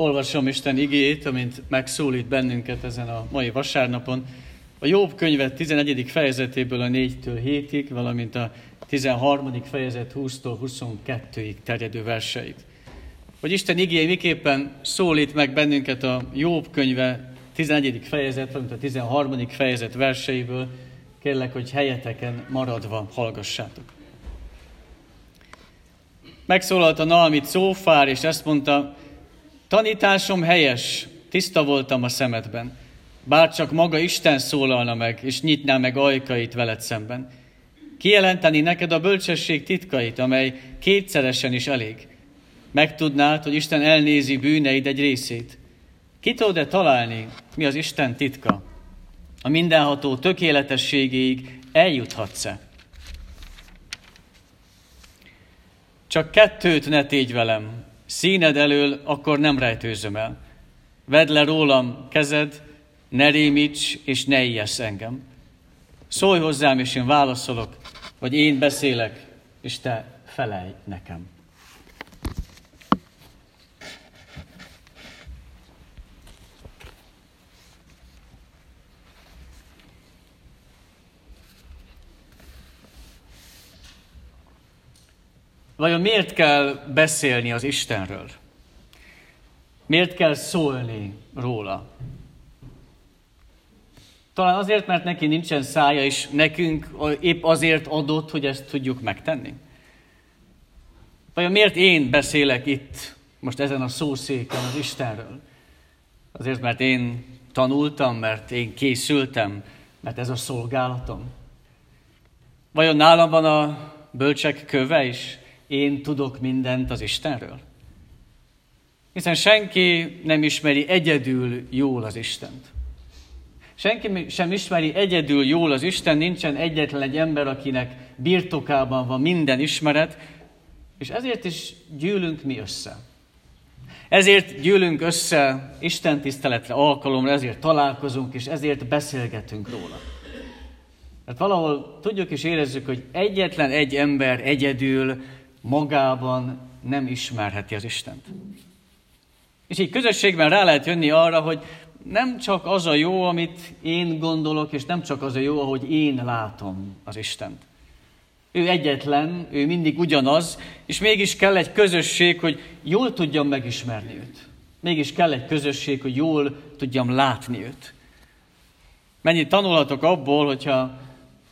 olvasom Isten igét, amint megszólít bennünket ezen a mai vasárnapon. A Jobb könyvet 11. fejezetéből a 4-től 7-ig, valamint a 13. fejezet 20-tól 22-ig terjedő verseit. Hogy Isten igéje miképpen szólít meg bennünket a Jobb könyve 11. fejezet, valamint a 13. fejezet verseiből, kérlek, hogy helyeteken maradva hallgassátok. Megszólalt a Nalmit szófár, és ezt mondta, tanításom helyes, tiszta voltam a szemedben. Bár csak maga Isten szólalna meg, és nyitná meg ajkait veled szemben. Kijelenteni neked a bölcsesség titkait, amely kétszeresen is elég. Megtudnád, hogy Isten elnézi bűneid egy részét. Ki tudod-e találni, mi az Isten titka? A mindenható tökéletességéig eljuthatsz-e? Csak kettőt ne tégy velem, színed elől akkor nem rejtőzöm el. Vedd le rólam kezed, ne rémíts és ne ijessz engem. Szólj hozzám, és én válaszolok, vagy én beszélek, és te felej nekem. Vajon miért kell beszélni az Istenről? Miért kell szólni róla? Talán azért, mert neki nincsen szája, és nekünk épp azért adott, hogy ezt tudjuk megtenni. Vajon miért én beszélek itt, most ezen a szószéken az Istenről? Azért, mert én tanultam, mert én készültem, mert ez a szolgálatom. Vajon nálam van a bölcsek köve is? Én tudok mindent az Istenről? Hiszen senki nem ismeri egyedül jól az Istent. Senki sem ismeri egyedül jól az Isten, nincsen egyetlen egy ember, akinek birtokában van minden ismeret, és ezért is gyűlünk mi össze. Ezért gyűlünk össze Isten tiszteletre, alkalomra, ezért találkozunk, és ezért beszélgetünk róla. Mert valahol tudjuk és érezzük, hogy egyetlen egy ember egyedül magában nem ismerheti az Istent. És így közösségben rá lehet jönni arra, hogy nem csak az a jó, amit én gondolok, és nem csak az a jó, ahogy én látom az Istent. Ő egyetlen, ő mindig ugyanaz, és mégis kell egy közösség, hogy jól tudjam megismerni őt. Mégis kell egy közösség, hogy jól tudjam látni őt. Mennyit tanulhatok abból, hogyha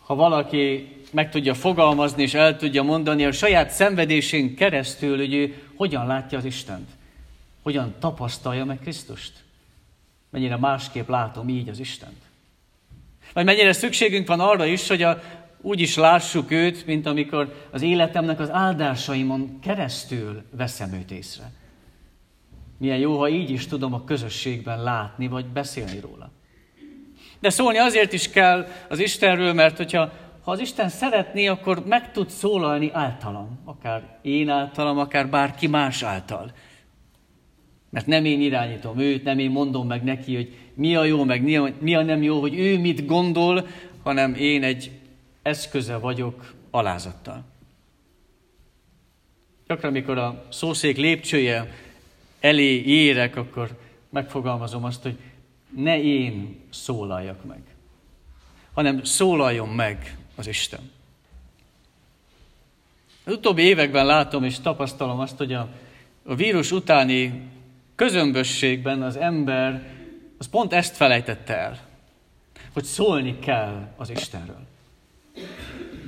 ha valaki meg tudja fogalmazni és el tudja mondani a saját szenvedésén keresztül, hogy ő hogyan látja az Istent. Hogyan tapasztalja meg Krisztust. Mennyire másképp látom így az Istent. Vagy mennyire szükségünk van arra is, hogy a, úgy is lássuk őt, mint amikor az életemnek az áldásaimon keresztül veszem őt észre. Milyen jó, ha így is tudom a közösségben látni, vagy beszélni róla. De szólni azért is kell az Istenről, mert hogyha ha az Isten szeretné, akkor meg tud szólalni általam, akár én általam, akár bárki más által. Mert nem én irányítom őt, nem én mondom meg neki, hogy mi a jó, meg mi a nem jó, hogy ő mit gondol, hanem én egy eszköze vagyok alázattal. Gyakran, amikor a szószék lépcsője elé érek, akkor megfogalmazom azt, hogy ne én szólaljak meg, hanem szólaljon meg az Isten. Az utóbbi években látom és tapasztalom azt, hogy a, a vírus utáni közömbösségben az ember az pont ezt felejtette el, hogy szólni kell az Istenről.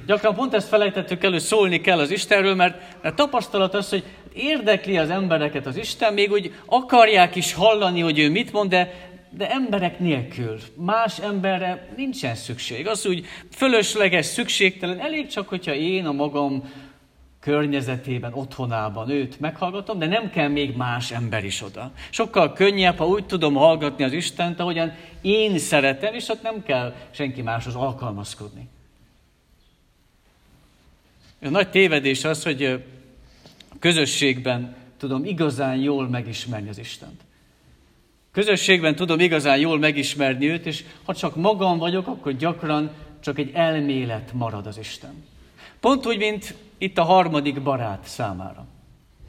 Gyakran pont ezt felejtettük el, hogy szólni kell az Istenről, mert, mert tapasztalat az, hogy érdekli az embereket az Isten, még úgy akarják is hallani, hogy ő mit mond, de de emberek nélkül. Más emberre nincsen szükség. Az úgy fölösleges, szükségtelen. Elég csak, hogyha én a magam környezetében, otthonában őt meghallgatom, de nem kell még más ember is oda. Sokkal könnyebb, ha úgy tudom hallgatni az Istent, ahogyan én szeretem, és ott nem kell senki máshoz alkalmazkodni. A nagy tévedés az, hogy közösségben tudom igazán jól megismerni az Istent. Közösségben tudom igazán jól megismerni őt, és ha csak magam vagyok, akkor gyakran csak egy elmélet marad az Isten. Pont úgy, mint itt a harmadik barát számára.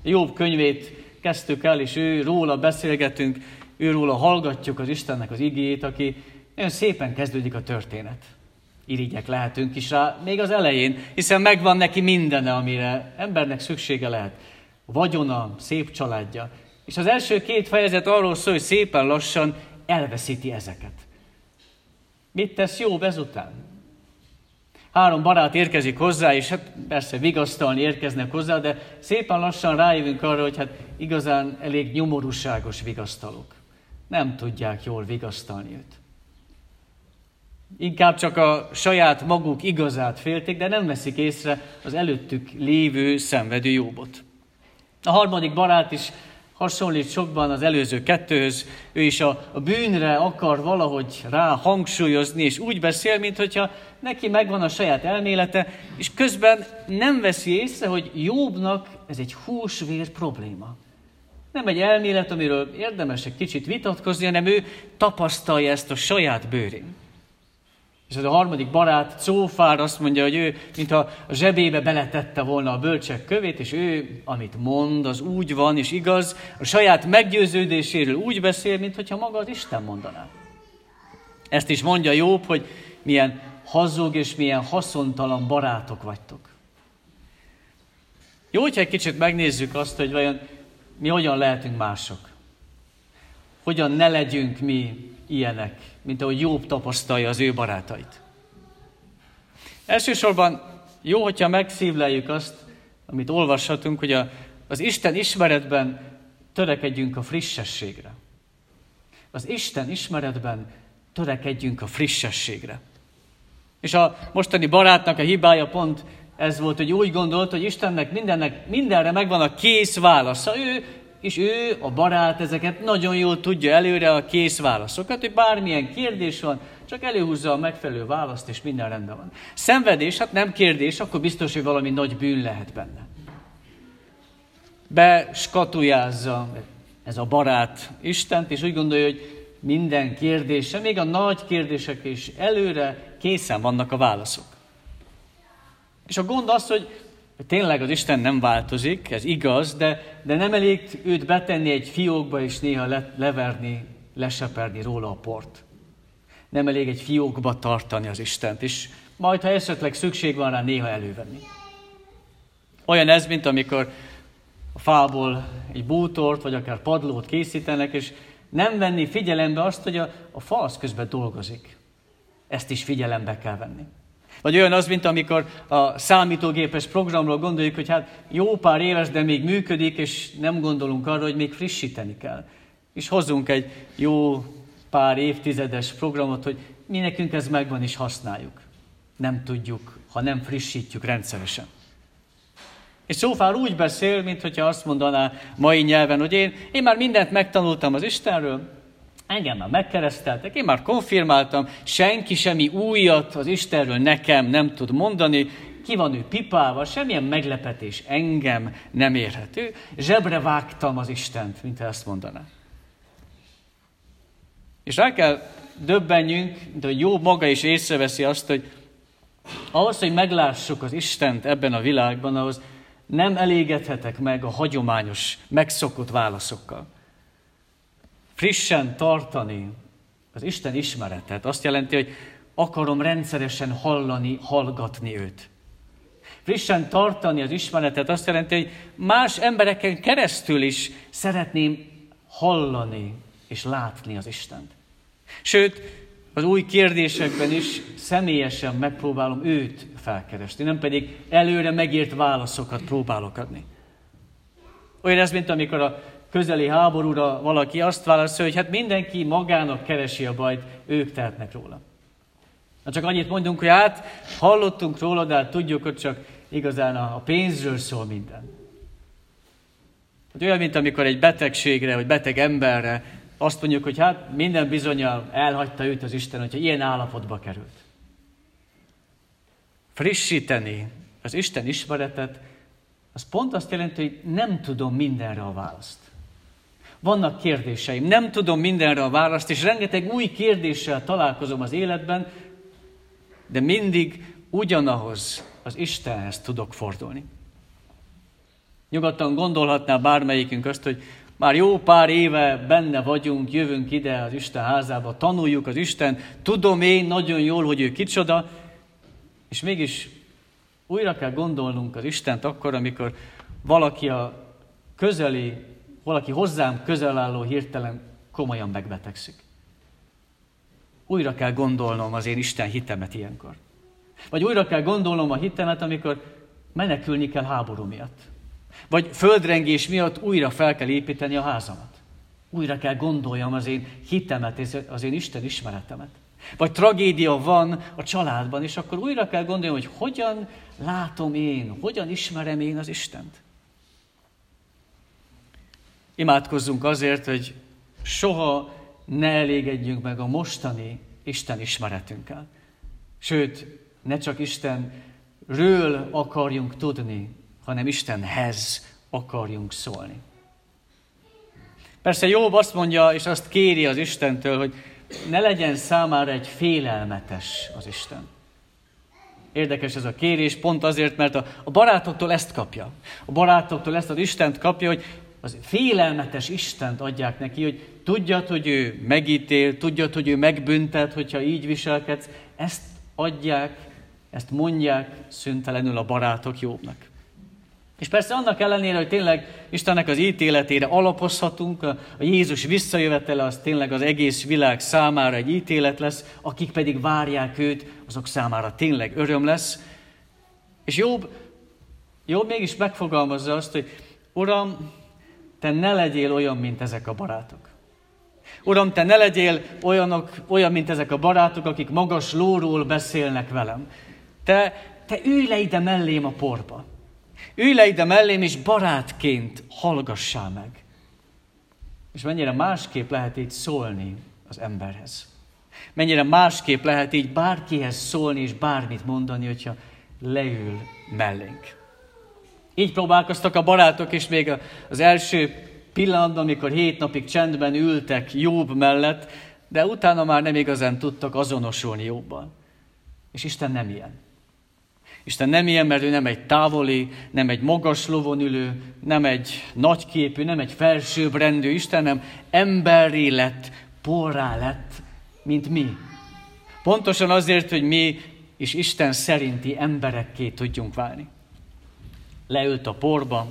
Jobb könyvét kezdtük el, és ő róla beszélgetünk, ő róla hallgatjuk az Istennek az igét, aki nagyon szépen kezdődik a történet. Irigyek lehetünk is rá, még az elején, hiszen megvan neki mindene, amire embernek szüksége lehet. Vagyona, szép családja. És az első két fejezet arról szól, hogy szépen lassan elveszíti ezeket. Mit tesz Jobb ezután? Három barát érkezik hozzá, és hát persze vigasztalni érkeznek hozzá, de szépen lassan rájövünk arra, hogy hát igazán elég nyomorúságos vigasztalók. Nem tudják jól vigasztalni őt. Inkább csak a saját maguk igazát félték, de nem veszik észre az előttük lévő szenvedő jobbot. A harmadik barát is hasonlít sokban az előző kettőhöz. Ő is a, a bűnre akar valahogy rá hangsúlyozni, és úgy beszél, mintha neki megvan a saját elmélete, és közben nem veszi észre, hogy Jobbnak ez egy húsvér probléma. Nem egy elmélet, amiről érdemes egy kicsit vitatkozni, hanem ő tapasztalja ezt a saját bőrén. És ez a harmadik barát, Cófár azt mondja, hogy ő, mintha a zsebébe beletette volna a bölcsek kövét, és ő, amit mond, az úgy van és igaz, a saját meggyőződéséről úgy beszél, mintha maga az Isten mondaná. Ezt is mondja Jobb, hogy milyen hazug és milyen haszontalan barátok vagytok. Jó, hogyha egy kicsit megnézzük azt, hogy vajon mi hogyan lehetünk mások. Hogyan ne legyünk mi ilyenek, mint ahogy Jobb tapasztalja az ő barátait. Elsősorban jó, hogyha megszívleljük azt, amit olvashatunk, hogy a, az Isten ismeretben törekedjünk a frissességre. Az Isten ismeretben törekedjünk a frissességre. És a mostani barátnak a hibája pont ez volt, hogy úgy gondolt, hogy Istennek mindennek, mindenre megvan a kész válasza. Ő és ő, a barát, ezeket nagyon jól tudja előre a kész válaszokat, hogy bármilyen kérdés van, csak előhúzza a megfelelő választ, és minden rendben van. Szenvedés, hát nem kérdés, akkor biztos, hogy valami nagy bűn lehet benne. Beskatujázza ez a barát Istent, és úgy gondolja, hogy minden kérdése, még a nagy kérdések is előre készen vannak a válaszok. És a gond az, hogy Tényleg az Isten nem változik, ez igaz, de, de nem elég őt betenni egy fiókba és néha le, leverni, leseperni róla a port. Nem elég egy fiókba tartani az Istent, és majd, ha esetleg szükség van rá, néha elővenni. Olyan ez, mint amikor a fából egy bútort, vagy akár padlót készítenek, és nem venni figyelembe azt, hogy a, a fa az közben dolgozik. Ezt is figyelembe kell venni. Vagy olyan az, mint amikor a számítógépes programról gondoljuk, hogy hát jó pár éves, de még működik, és nem gondolunk arra, hogy még frissíteni kell. És hozzunk egy jó pár évtizedes programot, hogy mi nekünk ez megvan és használjuk. Nem tudjuk, ha nem frissítjük rendszeresen. És Szófár úgy beszél, mintha azt mondaná mai nyelven, hogy én, én már mindent megtanultam az Istenről, Engem már megkereszteltek, én már konfirmáltam, senki semmi újat az Istenről nekem nem tud mondani, ki van ő pipával, semmilyen meglepetés engem nem érhető. Zsebre vágtam az Istent, mint ezt mondaná. És rá kell döbbenjünk, de jó maga is észreveszi azt, hogy ahhoz, hogy meglássuk az Istent ebben a világban, ahhoz nem elégedhetek meg a hagyományos, megszokott válaszokkal frissen tartani az Isten ismeretet, azt jelenti, hogy akarom rendszeresen hallani, hallgatni őt. Frissen tartani az ismeretet azt jelenti, hogy más embereken keresztül is szeretném hallani és látni az Istent. Sőt, az új kérdésekben is személyesen megpróbálom őt felkeresni, nem pedig előre megírt válaszokat próbálok adni. Olyan ez, mint amikor a közeli háborúra valaki azt válaszolja, hogy hát mindenki magának keresi a bajt, ők tehetnek róla. Na csak annyit mondunk, hogy hát hallottunk róla, de hát tudjuk, hogy csak igazán a pénzről szól minden. Hogy olyan, mint amikor egy betegségre, vagy beteg emberre azt mondjuk, hogy hát minden bizonyal elhagyta őt az Isten, hogyha ilyen állapotba került. Frissíteni az Isten ismeretet, az pont azt jelenti, hogy nem tudom mindenre a választ. Vannak kérdéseim, nem tudom mindenre a választ, és rengeteg új kérdéssel találkozom az életben, de mindig ugyanahoz az Istenhez tudok fordulni. Nyugodtan gondolhatná bármelyikünk azt, hogy már jó pár éve benne vagyunk, jövünk ide az Isten házába, tanuljuk az Isten, tudom én nagyon jól, hogy ő kicsoda, és mégis újra kell gondolnunk az Istent akkor, amikor valaki a közeli, valaki hozzám közel álló hirtelen komolyan megbetegszik. Újra kell gondolnom az én Isten hitemet ilyenkor. Vagy újra kell gondolnom a hitemet, amikor menekülni kell háború miatt. Vagy földrengés miatt újra fel kell építeni a házamat. Újra kell gondoljam az én hitemet, az én Isten ismeretemet. Vagy tragédia van a családban, és akkor újra kell gondoljam, hogy hogyan látom én, hogyan ismerem én az Istent. Imádkozzunk azért, hogy soha ne elégedjünk meg a mostani Isten ismeretünkkel. Sőt, ne csak Istenről akarjunk tudni, hanem Istenhez akarjunk szólni. Persze Jobb azt mondja, és azt kéri az Istentől, hogy ne legyen számára egy félelmetes az Isten. Érdekes ez a kérés, pont azért, mert a, a barátoktól ezt kapja. A barátoktól ezt az Istent kapja, hogy az félelmetes Istent adják neki, hogy tudjad, hogy ő megítél, tudjad, hogy ő megbüntet, hogyha így viselkedsz. Ezt adják, ezt mondják szüntelenül a barátok Jobbnak. És persze annak ellenére, hogy tényleg Istennek az ítéletére alapozhatunk, a Jézus visszajövetele az tényleg az egész világ számára egy ítélet lesz, akik pedig várják őt, azok számára tényleg öröm lesz. És Jobb, Jobb mégis megfogalmazza azt, hogy Uram, te ne legyél olyan, mint ezek a barátok. Uram, te ne legyél olyanok, olyan, mint ezek a barátok, akik magas lóról beszélnek velem. Te, te ülj le ide mellém a porba. Ülj le ide mellém, és barátként hallgassál meg. És mennyire másképp lehet így szólni az emberhez. Mennyire másképp lehet így bárkihez szólni és bármit mondani, hogyha leül mellénk. Így próbálkoztak a barátok, és még az első pillanatban, amikor hét napig csendben ültek Jobb mellett, de utána már nem igazán tudtak azonosulni Jobban. És Isten nem ilyen. Isten nem ilyen, mert ő nem egy távoli, nem egy magas lovon ülő, nem egy nagyképű, nem egy felsőbbrendű Isten, nem emberi lett, porrá lett, mint mi. Pontosan azért, hogy mi is Isten szerinti emberekké tudjunk válni. Leült a porba,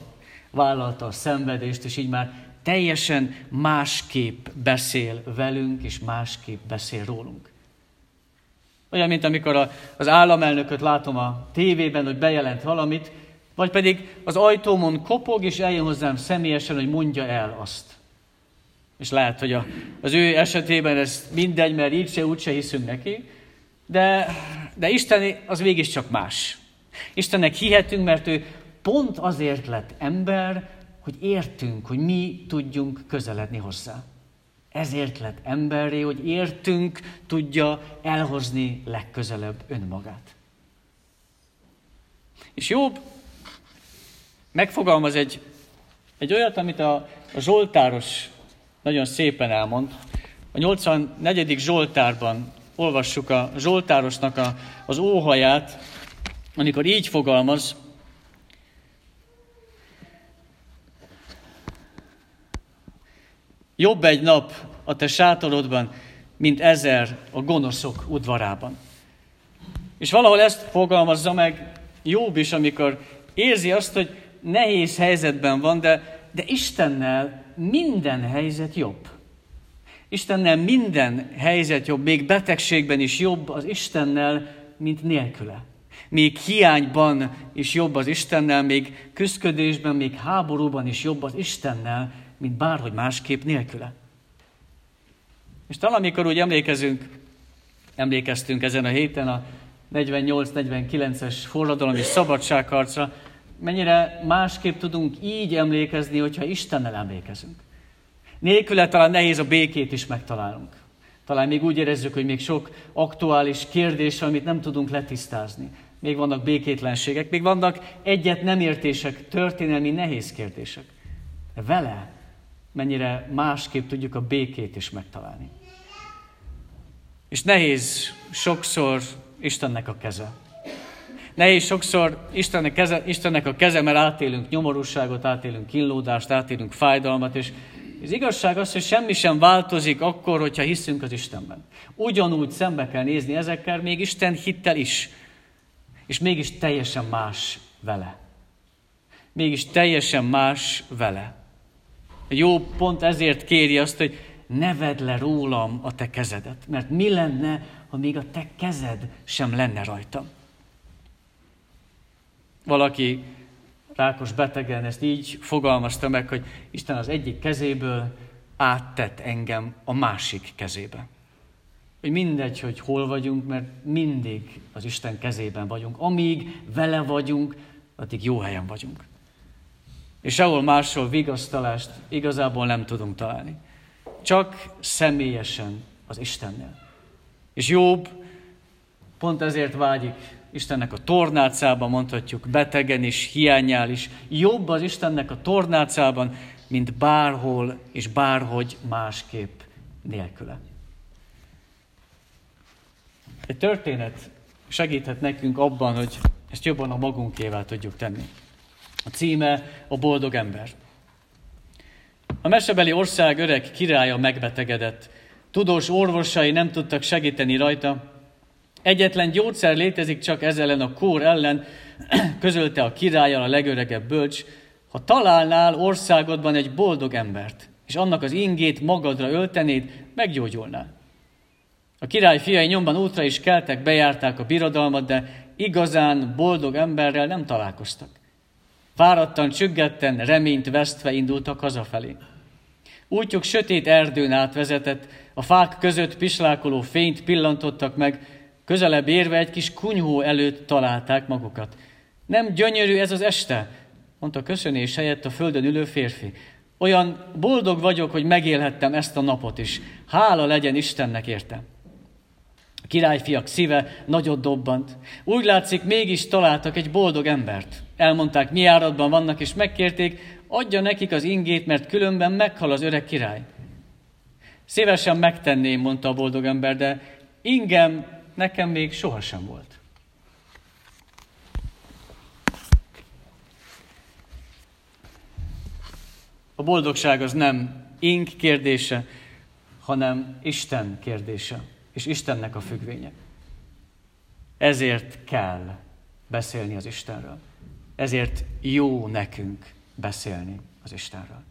vállalta a szenvedést, és így már teljesen másképp beszél velünk, és másképp beszél rólunk. Olyan, mint amikor az államelnököt látom a tévében, hogy bejelent valamit, vagy pedig az ajtómon kopog, és eljön hozzám személyesen, hogy mondja el azt. És lehet, hogy a, az ő esetében ez mindegy, mert így se, úgy se hiszünk neki, de, de Isten az mégiscsak más. Istennek hihetünk, mert ő pont azért lett ember, hogy értünk, hogy mi tudjunk közeledni hozzá. Ezért lett emberré, hogy értünk tudja elhozni legközelebb önmagát. És Jobb megfogalmaz egy, egy olyat, amit a, a Zsoltáros nagyon szépen elmond. A 84. Zsoltárban olvassuk a Zsoltárosnak a, az óhaját, amikor így fogalmaz, Jobb egy nap a te sátorodban, mint ezer a gonoszok udvarában. És valahol ezt fogalmazza meg Jobb is, amikor érzi azt, hogy nehéz helyzetben van, de, de Istennel minden helyzet jobb. Istennel minden helyzet jobb, még betegségben is jobb az Istennel, mint nélküle. Még hiányban is jobb az Istennel, még küzdködésben, még háborúban is jobb az Istennel, mint bárhogy másképp nélküle. És talán amikor úgy emlékezünk, emlékeztünk ezen a héten a 48-49-es forradalom és szabadságharcra, mennyire másképp tudunk így emlékezni, hogyha Istennel emlékezünk. Nélküle talán nehéz a békét is megtalálnunk. Talán még úgy érezzük, hogy még sok aktuális kérdés, amit nem tudunk letisztázni. Még vannak békétlenségek, még vannak egyet nem értések, történelmi nehéz kérdések. De vele mennyire másképp tudjuk a békét is megtalálni. És nehéz sokszor Istennek a keze. Nehéz sokszor Istennek, keze, Istennek a keze, mert átélünk nyomorúságot, átélünk kínlódást, átélünk fájdalmat, és az igazság az, hogy semmi sem változik akkor, hogyha hiszünk az Istenben. Ugyanúgy szembe kell nézni ezekkel, még Isten hittel is. És mégis teljesen más vele. Mégis teljesen más vele. Jó pont ezért kéri azt, hogy ne vedd le rólam a te kezedet. Mert mi lenne, ha még a te kezed sem lenne rajtam? Valaki rákos betegen ezt így fogalmazta meg, hogy Isten az egyik kezéből áttett engem a másik kezébe. Hogy mindegy, hogy hol vagyunk, mert mindig az Isten kezében vagyunk. Amíg vele vagyunk, addig jó helyen vagyunk. És ahol máshol vigasztalást igazából nem tudunk találni. Csak személyesen az Istennél. És Jobb pont ezért vágyik Istennek a tornácában, mondhatjuk betegen is, hiányál is. Jobb az Istennek a tornácában, mint bárhol és bárhogy másképp nélküle. Egy történet segíthet nekünk abban, hogy ezt jobban a magunkével tudjuk tenni. A címe a boldog ember. A mesebeli ország öreg királya megbetegedett. Tudós orvosai nem tudtak segíteni rajta. Egyetlen gyógyszer létezik csak ez ellen a kór ellen, közölte a királlyal a legöregebb bölcs, ha találnál országodban egy boldog embert, és annak az ingét magadra öltenéd, meggyógyulnál. A király fiai nyomban útra is keltek, bejárták a birodalmat, de igazán boldog emberrel nem találkoztak. Fáradtan, csüggetten, reményt vesztve indultak hazafelé. Útjuk sötét erdőn átvezetett, a fák között pislákoló fényt pillantottak meg, közelebb érve egy kis kunyhó előtt találták magukat. Nem gyönyörű ez az este? mondta köszönés helyett a földön ülő férfi. Olyan boldog vagyok, hogy megélhettem ezt a napot is. Hála legyen Istennek érte. Királyfiak szíve nagyot dobbant. Úgy látszik, mégis találtak egy boldog embert. Elmondták, mi áradban vannak, és megkérték, adja nekik az ingét, mert különben meghal az öreg király. Szívesen megtenném, mondta a boldog ember, de ingem nekem még sohasem volt. A boldogság az nem ink kérdése, hanem Isten kérdése, és Istennek a függvénye. Ezért kell beszélni az Istenről. Ezért jó nekünk beszélni az Istenről.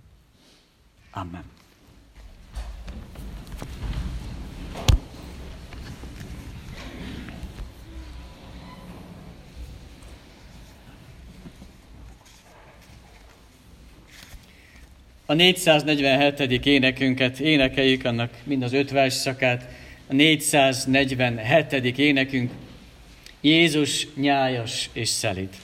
Amen. A 447. énekünket énekeljük, annak mind az öt versszakát. A 447. énekünk Jézus nyájas és szelít.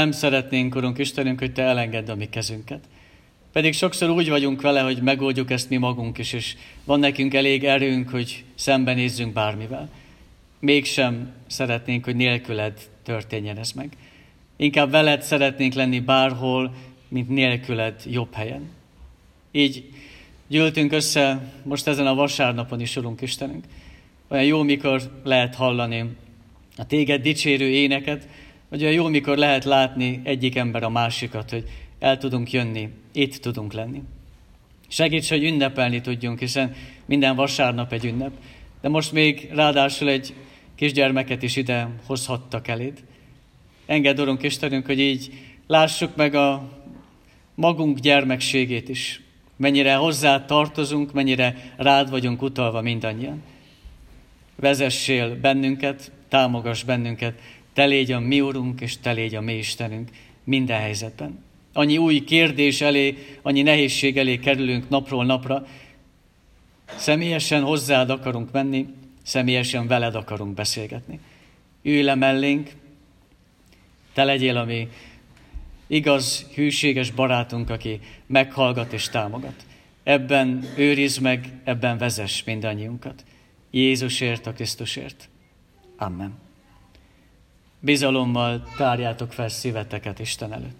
Nem szeretnénk, Urunk Istenünk, hogy Te elengedd a mi kezünket. Pedig sokszor úgy vagyunk vele, hogy megoldjuk ezt mi magunk is, és van nekünk elég erőnk, hogy szembenézzünk bármivel. Mégsem szeretnénk, hogy nélküled történjen ez meg. Inkább veled szeretnénk lenni bárhol, mint nélküled jobb helyen. Így gyűltünk össze most ezen a vasárnapon is, Urunk Istenünk. Olyan jó, mikor lehet hallani a téged dicsérő éneket, vagy olyan jó, mikor lehet látni egyik ember a másikat, hogy el tudunk jönni, itt tudunk lenni. Segíts, hogy ünnepelni tudjunk, hiszen minden vasárnap egy ünnep, de most még ráadásul egy kisgyermeket is ide hozhattak eléd. Engedd, Urunk Istenünk, hogy így lássuk meg a magunk gyermekségét is, mennyire hozzá tartozunk, mennyire rád vagyunk utalva mindannyian. Vezessél bennünket, támogass bennünket, te légy a mi Urunk, és te légy a mi Istenünk minden helyzetben. Annyi új kérdés elé, annyi nehézség elé kerülünk napról napra. Személyesen hozzád akarunk menni, személyesen veled akarunk beszélgetni. Ülj le mellénk, te legyél a mi igaz, hűséges barátunk, aki meghallgat és támogat. Ebben őriz meg, ebben vezess mindannyiunkat. Jézusért, a Krisztusért. Amen. Bizalommal tárjátok fel szíveteket Isten előtt.